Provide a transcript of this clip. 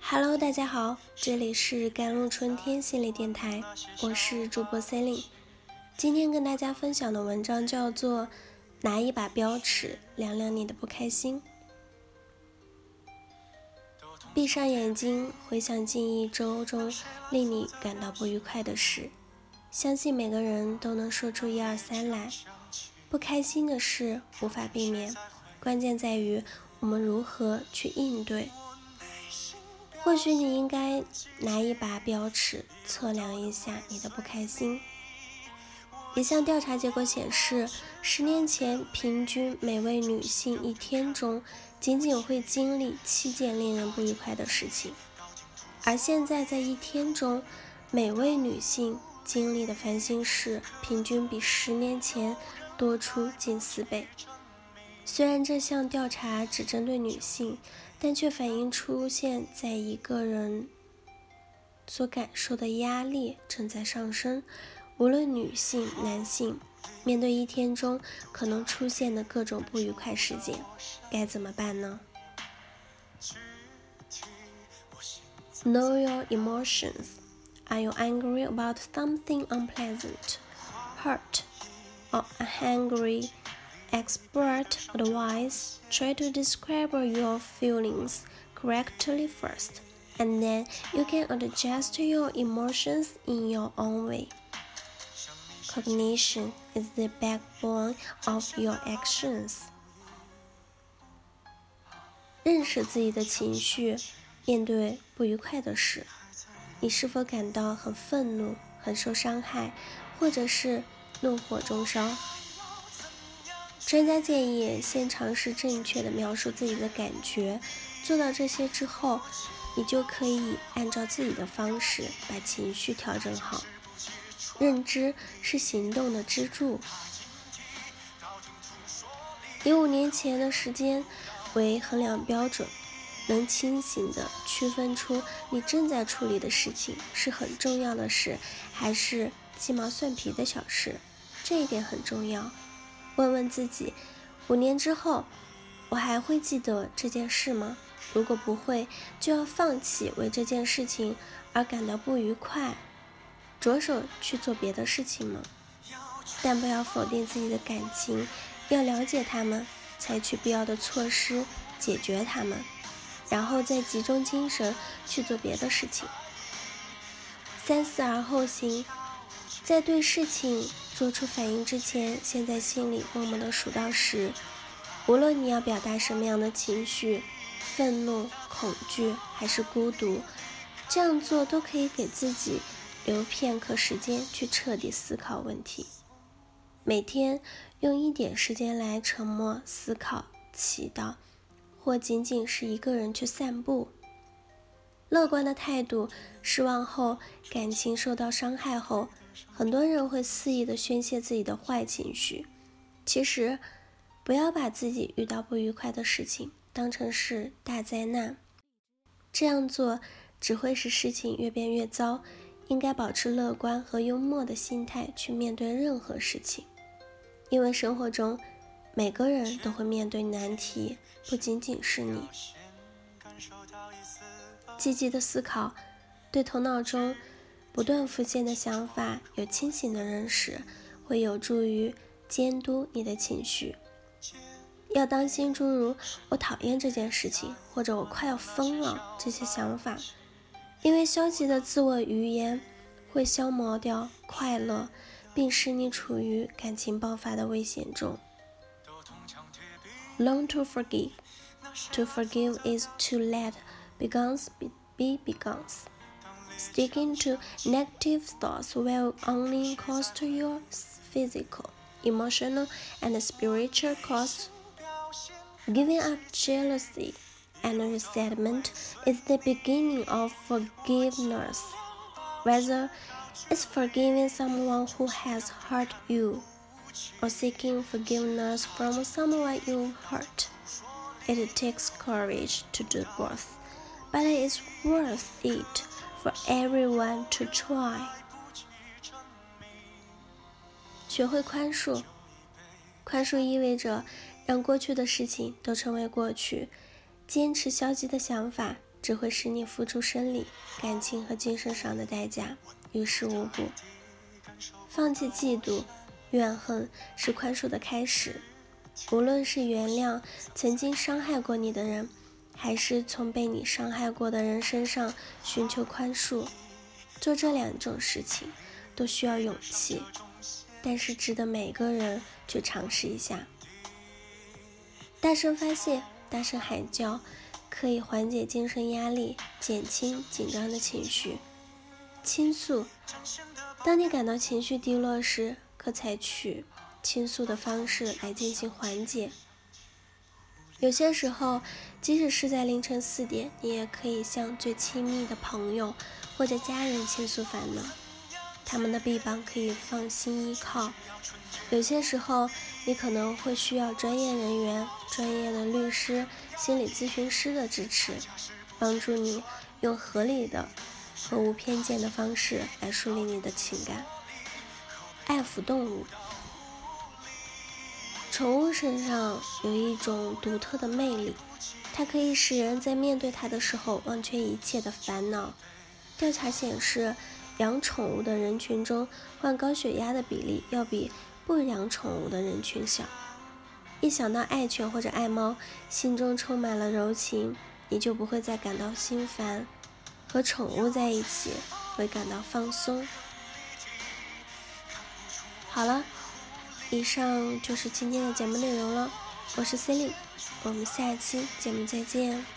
Hello，大家好，这里是甘露春天心理电台，我是主播 c e l i n e 今天跟大家分享的文章叫做《拿一把标尺量量你的不开心》。闭上眼睛，回想近一周中令你感到不愉快的事，相信每个人都能说出一二三来。不开心的事无法避免，关键在于我们如何去应对。或许你应该拿一把标尺测量一下你的不开心。一项调查结果显示，十年前平均每位女性一天中仅仅会经历七件令人不愉快的事情，而现在在一天中每位女性经历的烦心事平均比十年前多出近四倍。虽然这项调查只针对女性。但却反映出现在一个人所感受的压力正在上升。无论女性、男性，面对一天中可能出现的各种不愉快事件，该怎么办呢？Know your emotions. Are you angry about something unpleasant, hurt, or angry? Expert advice try to describe your feelings correctly first, and then you can adjust your emotions in your own way. Cognition is the backbone of your actions. 认识自己的情绪，面对不愉快的事，你是否感到很愤怒、很受伤害，或者是怒火中烧？ 专家建议先尝试正确的描述自己的感觉，做到这些之后，你就可以按照自己的方式把情绪调整好。认知是行动的支柱。以五年前的时间为衡量标准，能清醒地区分出你正在处理的事情是很重要的事，还是鸡毛蒜皮的小事，这一点很重要。问问自己，五年之后，我还会记得这件事吗？如果不会，就要放弃为这件事情而感到不愉快，着手去做别的事情吗？但不要否定自己的感情，要了解他们，采取必要的措施解决他们，然后再集中精神去做别的事情。三思而后行，在对事情。做出反应之前，先在心里默默的数到十。无论你要表达什么样的情绪，愤怒、恐惧还是孤独，这样做都可以给自己留片刻时间去彻底思考问题。每天用一点时间来沉默、思考、祈祷，或仅仅是一个人去散步。乐观的态度，失望后，感情受到伤害后。很多人会肆意的宣泄自己的坏情绪，其实不要把自己遇到不愉快的事情当成是大灾难，这样做只会使事情越变越糟。应该保持乐观和幽默的心态去面对任何事情，因为生活中每个人都会面对难题，不仅仅是你。积极的思考，对头脑中。不断浮现的想法，有清醒的认识，会有助于监督你的情绪。要当心诸如“我讨厌这件事情”或者“我快要疯了”这些想法，因为消极的自我语言会消磨掉快乐，并使你处于感情爆发的危险中。Learn to forgive. To forgive is to let Begins be begins. Sticking to negative thoughts will only cost your physical, emotional, and spiritual costs. Giving up jealousy and resentment is the beginning of forgiveness. Whether it's forgiving someone who has hurt you or seeking forgiveness from someone you hurt, it takes courage to do both, but it's worth it for everyone to try。学会宽恕，宽恕意味着让过去的事情都成为过去。坚持消极的想法，只会使你付出生理、感情和精神上的代价，于事无补。放弃嫉妒、怨恨是宽恕的开始。无论是原谅曾经伤害过你的人，还是从被你伤害过的人身上寻求宽恕，做这两种事情都需要勇气，但是值得每个人去尝试一下。大声发泄，大声喊叫，可以缓解精神压力，减轻紧张的情绪。倾诉，当你感到情绪低落时，可采取。倾诉的方式来进行缓解。有些时候，即使是在凌晨四点，你也可以向最亲密的朋友或者家人倾诉烦恼，他们的臂膀可以放心依靠。有些时候，你可能会需要专业人员、专业的律师、心理咨询师的支持，帮助你用合理的和无偏见的方式来梳理你的情感。爱抚动物。宠物身上有一种独特的魅力，它可以使人在面对它的时候忘却一切的烦恼。调查显示，养宠物的人群中患高血压的比例要比不养宠物的人群小。一想到爱犬或者爱猫，心中充满了柔情，你就不会再感到心烦。和宠物在一起，会感到放松。好了。以上就是今天的节目内容了，我是 c e l i n e 我们下期节目再见。